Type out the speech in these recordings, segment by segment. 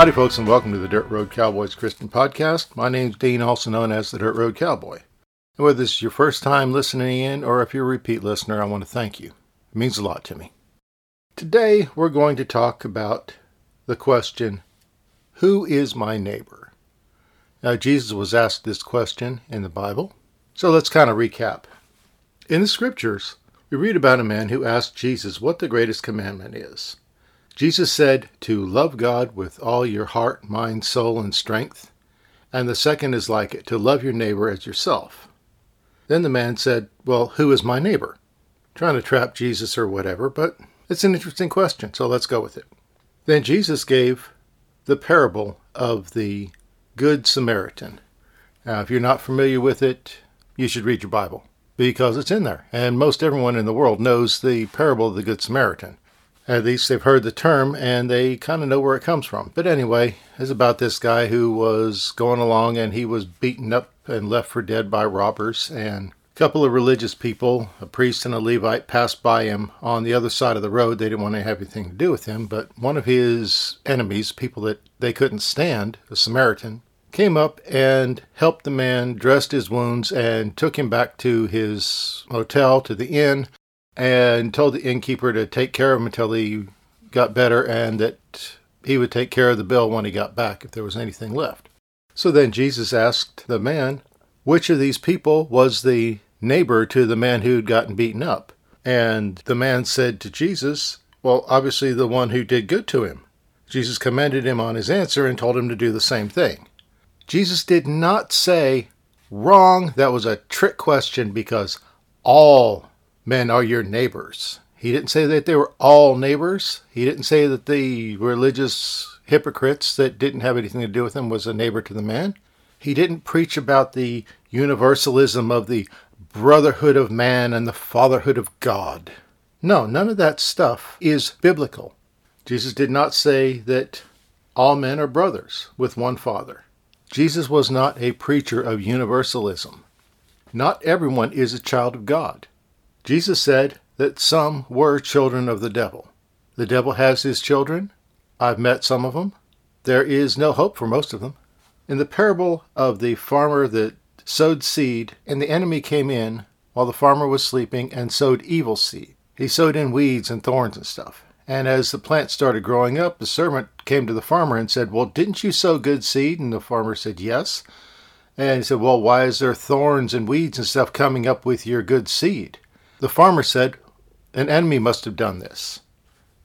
Howdy, folks, and welcome to the Dirt Road Cowboys Christian Podcast. My name's Dean, also known as the Dirt Road Cowboy. And whether this is your first time listening in or if you're a repeat listener, I want to thank you. It means a lot to me. Today, we're going to talk about the question Who is my neighbor? Now, Jesus was asked this question in the Bible, so let's kind of recap. In the scriptures, we read about a man who asked Jesus what the greatest commandment is. Jesus said to love God with all your heart, mind, soul, and strength. And the second is like it, to love your neighbor as yourself. Then the man said, Well, who is my neighbor? Trying to trap Jesus or whatever, but it's an interesting question, so let's go with it. Then Jesus gave the parable of the Good Samaritan. Now, if you're not familiar with it, you should read your Bible because it's in there. And most everyone in the world knows the parable of the Good Samaritan. At least they've heard the term and they kind of know where it comes from. But anyway, it's about this guy who was going along and he was beaten up and left for dead by robbers. And a couple of religious people, a priest and a Levite, passed by him on the other side of the road. They didn't want to have anything to do with him. But one of his enemies, people that they couldn't stand, a Samaritan, came up and helped the man, dressed his wounds, and took him back to his hotel, to the inn, and told the innkeeper to take care of him until he got better and that he would take care of the bill when he got back if there was anything left. So then Jesus asked the man, which of these people was the neighbor to the man who had gotten beaten up? And the man said to Jesus, Well, obviously the one who did good to him. Jesus commended him on his answer and told him to do the same thing. Jesus did not say, Wrong, that was a trick question because all men are your neighbors. He didn't say that they were all neighbors. He didn't say that the religious hypocrites that didn't have anything to do with him was a neighbor to the man. He didn't preach about the universalism of the brotherhood of man and the fatherhood of God. No, none of that stuff is biblical. Jesus did not say that all men are brothers with one father. Jesus was not a preacher of universalism. Not everyone is a child of God. Jesus said that some were children of the devil. The devil has his children. I've met some of them. There is no hope for most of them. In the parable of the farmer that sowed seed, and the enemy came in while the farmer was sleeping and sowed evil seed. He sowed in weeds and thorns and stuff. And as the plant started growing up, the servant came to the farmer and said, Well, didn't you sow good seed? And the farmer said, Yes. And he said, Well, why is there thorns and weeds and stuff coming up with your good seed? The farmer said, An enemy must have done this.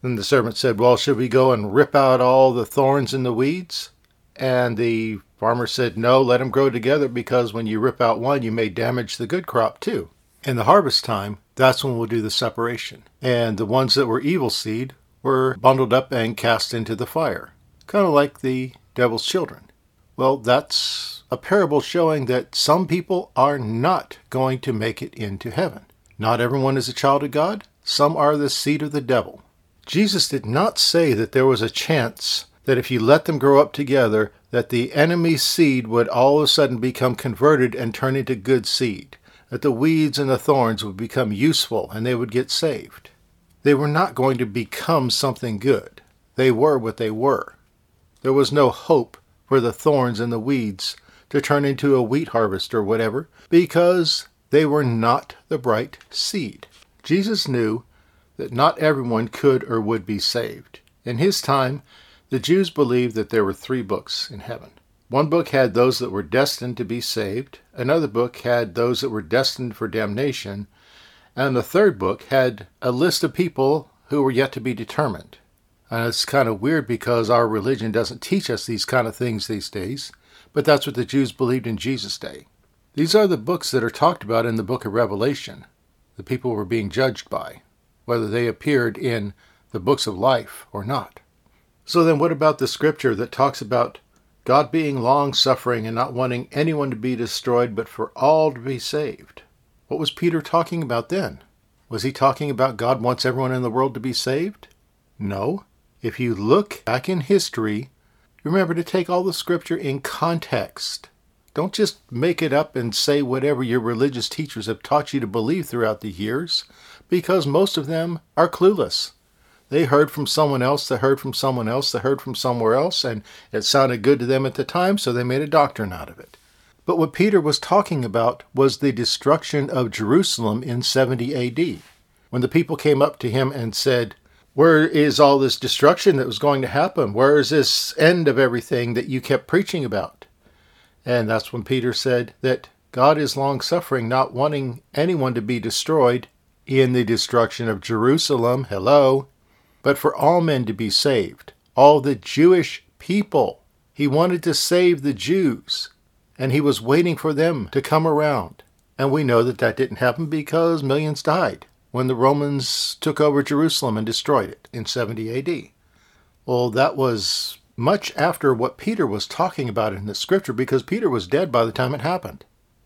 Then the servant said, Well, should we go and rip out all the thorns and the weeds? And the farmer said, No, let them grow together because when you rip out one, you may damage the good crop too. In the harvest time, that's when we'll do the separation. And the ones that were evil seed were bundled up and cast into the fire, kind of like the devil's children. Well, that's a parable showing that some people are not going to make it into heaven. Not everyone is a child of God. Some are the seed of the devil. Jesus did not say that there was a chance that if you let them grow up together, that the enemy's seed would all of a sudden become converted and turn into good seed, that the weeds and the thorns would become useful and they would get saved. They were not going to become something good. They were what they were. There was no hope for the thorns and the weeds to turn into a wheat harvest or whatever, because they were not the bright seed. Jesus knew that not everyone could or would be saved. In his time, the Jews believed that there were three books in heaven. One book had those that were destined to be saved, another book had those that were destined for damnation, and the third book had a list of people who were yet to be determined. And it's kind of weird because our religion doesn't teach us these kind of things these days, but that's what the Jews believed in Jesus' day. These are the books that are talked about in the book of Revelation, the people were being judged by, whether they appeared in the books of life or not. So then, what about the scripture that talks about God being long suffering and not wanting anyone to be destroyed, but for all to be saved? What was Peter talking about then? Was he talking about God wants everyone in the world to be saved? No. If you look back in history, remember to take all the scripture in context. Don't just make it up and say whatever your religious teachers have taught you to believe throughout the years, because most of them are clueless. They heard from someone else, they heard from someone else, they heard from somewhere else, and it sounded good to them at the time, so they made a doctrine out of it. But what Peter was talking about was the destruction of Jerusalem in 70 AD, when the people came up to him and said, Where is all this destruction that was going to happen? Where is this end of everything that you kept preaching about? And that's when Peter said that God is long suffering, not wanting anyone to be destroyed in the destruction of Jerusalem. Hello but for all men to be saved, all the Jewish people. He wanted to save the Jews, and he was waiting for them to come around. And we know that that didn't happen because millions died when the Romans took over Jerusalem and destroyed it in 70 AD. Well, that was much after what Peter was talking about in the scripture because Peter was dead by the time it happened.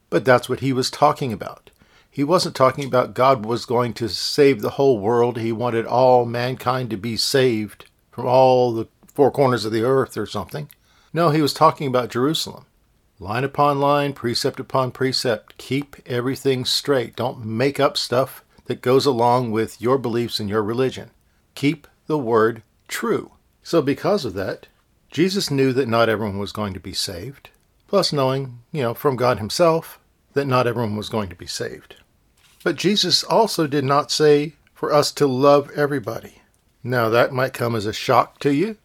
But that's what he was talking about. He wasn't talking about God was going to save the whole world. He wanted all mankind to be saved from all the four corners of the earth or something. No, he was talking about Jerusalem. Line upon line, precept upon precept. Keep everything straight. Don't make up stuff that goes along with your beliefs and your religion. Keep the word true. So, because of that, Jesus knew that not everyone was going to be saved, plus knowing, you know, from God Himself that not everyone was going to be saved. But Jesus also did not say for us to love everybody. Now, that might come as a shock to you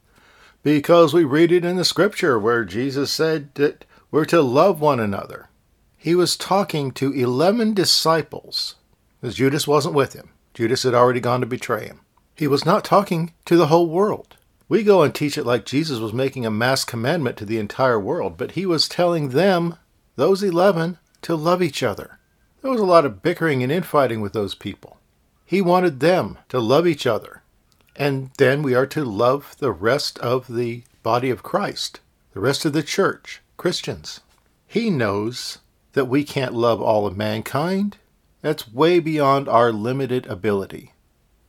because we read it in the scripture where Jesus said that we're to love one another. He was talking to 11 disciples because Judas wasn't with him. Judas had already gone to betray him. He was not talking to the whole world. We go and teach it like Jesus was making a mass commandment to the entire world, but he was telling them, those 11, to love each other. There was a lot of bickering and infighting with those people. He wanted them to love each other. And then we are to love the rest of the body of Christ, the rest of the church, Christians. He knows that we can't love all of mankind. That's way beyond our limited ability.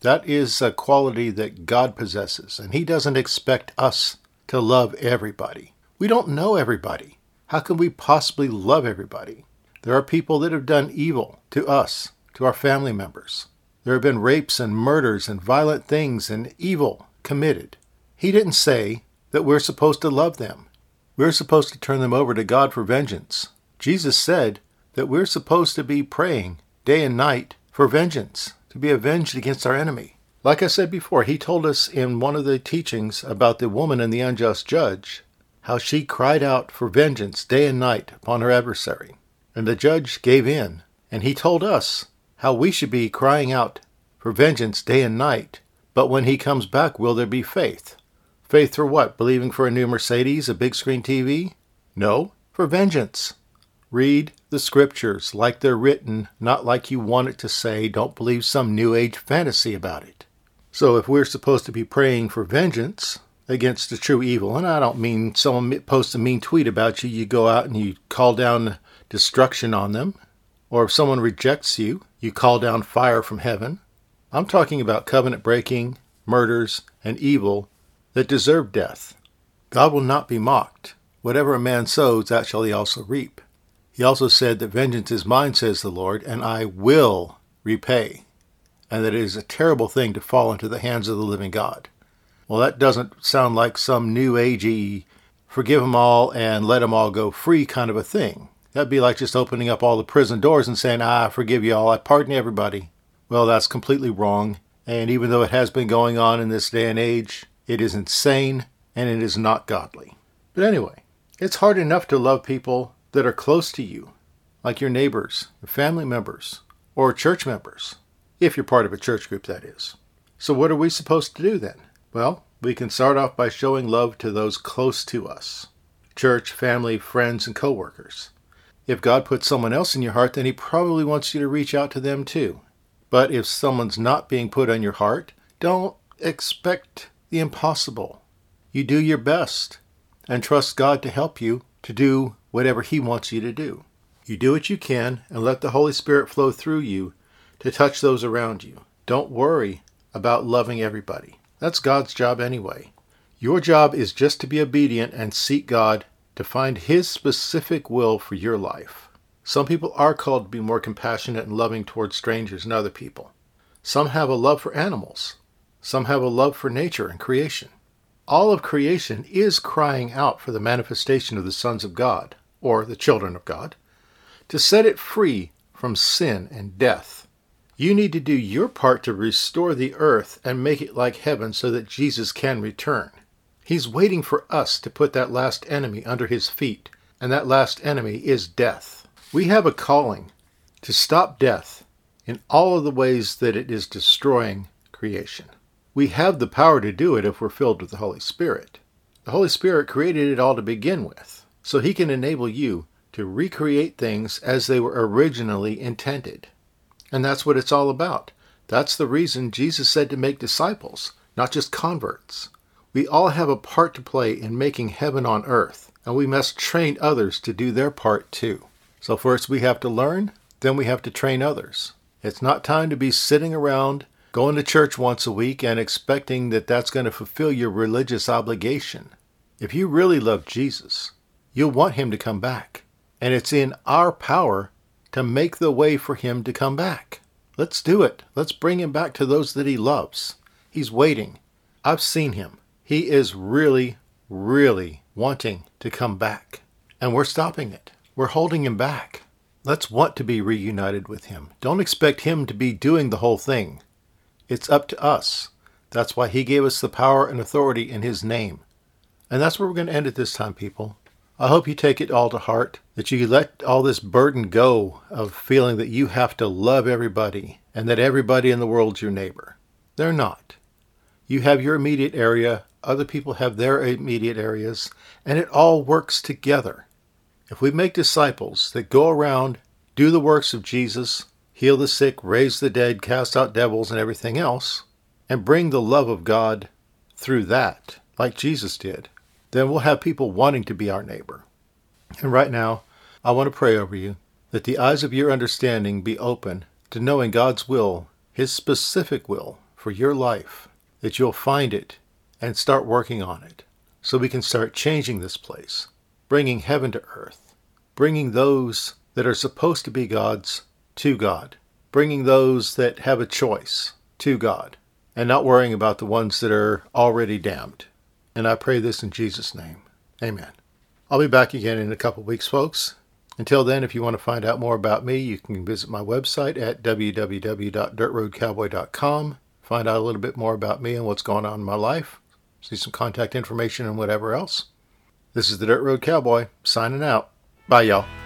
That is a quality that God possesses, and He doesn't expect us to love everybody. We don't know everybody. How can we possibly love everybody? There are people that have done evil to us, to our family members. There have been rapes and murders and violent things and evil committed. He didn't say that we're supposed to love them. We're supposed to turn them over to God for vengeance. Jesus said that we're supposed to be praying day and night for vengeance, to be avenged against our enemy. Like I said before, he told us in one of the teachings about the woman and the unjust judge how she cried out for vengeance day and night upon her adversary. And the judge gave in, and he told us how we should be crying out for vengeance day and night. But when he comes back, will there be faith? Faith for what? Believing for a new Mercedes, a big screen TV? No, for vengeance. Read the scriptures like they're written, not like you want it to say. Don't believe some new age fantasy about it. So if we're supposed to be praying for vengeance against the true evil, and I don't mean someone posts a mean tweet about you, you go out and you call down destruction on them, or if someone rejects you, you call down fire from heaven. I'm talking about covenant breaking, murders, and evil that deserve death. God will not be mocked. Whatever a man sows, that shall he also reap. He also said that vengeance is mine, says the Lord, and I will repay, and that it is a terrible thing to fall into the hands of the living God. Well, that doesn't sound like some new agey forgive them all and let them all go free kind of a thing. That'd be like just opening up all the prison doors and saying, ah, I forgive you all, I pardon everybody. Well, that's completely wrong. And even though it has been going on in this day and age, it is insane and it is not godly. But anyway, it's hard enough to love people that are close to you, like your neighbors, your family members, or church members, if you're part of a church group, that is. So, what are we supposed to do then? Well, we can start off by showing love to those close to us church, family, friends, and coworkers. If God puts someone else in your heart, then He probably wants you to reach out to them too. But if someone's not being put on your heart, don't expect the impossible. You do your best and trust God to help you to do whatever He wants you to do. You do what you can and let the Holy Spirit flow through you to touch those around you. Don't worry about loving everybody. That's God's job anyway. Your job is just to be obedient and seek God to find His specific will for your life. Some people are called to be more compassionate and loving towards strangers and other people. Some have a love for animals. Some have a love for nature and creation. All of creation is crying out for the manifestation of the sons of God, or the children of God, to set it free from sin and death. You need to do your part to restore the earth and make it like heaven so that Jesus can return. He's waiting for us to put that last enemy under his feet, and that last enemy is death. We have a calling to stop death in all of the ways that it is destroying creation. We have the power to do it if we're filled with the Holy Spirit. The Holy Spirit created it all to begin with, so He can enable you to recreate things as they were originally intended. And that's what it's all about. That's the reason Jesus said to make disciples, not just converts. We all have a part to play in making heaven on earth, and we must train others to do their part too. So, first we have to learn, then we have to train others. It's not time to be sitting around, going to church once a week, and expecting that that's going to fulfill your religious obligation. If you really love Jesus, you'll want him to come back. And it's in our power to make the way for him to come back. Let's do it. Let's bring him back to those that he loves. He's waiting. I've seen him. He is really, really wanting to come back. And we're stopping it. We're holding him back. Let's want to be reunited with him. Don't expect him to be doing the whole thing. It's up to us. That's why he gave us the power and authority in his name. And that's where we're going to end it this time, people. I hope you take it all to heart, that you let all this burden go of feeling that you have to love everybody and that everybody in the world's your neighbor. They're not. You have your immediate area, other people have their immediate areas, and it all works together. If we make disciples that go around, do the works of Jesus, heal the sick, raise the dead, cast out devils, and everything else, and bring the love of God through that, like Jesus did, then we'll have people wanting to be our neighbor. And right now, I want to pray over you that the eyes of your understanding be open to knowing God's will, His specific will for your life, that you'll find it and start working on it so we can start changing this place, bringing heaven to earth, bringing those that are supposed to be God's to God, bringing those that have a choice to God, and not worrying about the ones that are already damned. And I pray this in Jesus' name. Amen. I'll be back again in a couple weeks, folks. Until then, if you want to find out more about me, you can visit my website at www.dirtroadcowboy.com. Find out a little bit more about me and what's going on in my life. See some contact information and whatever else. This is the Dirt Road Cowboy signing out. Bye, y'all.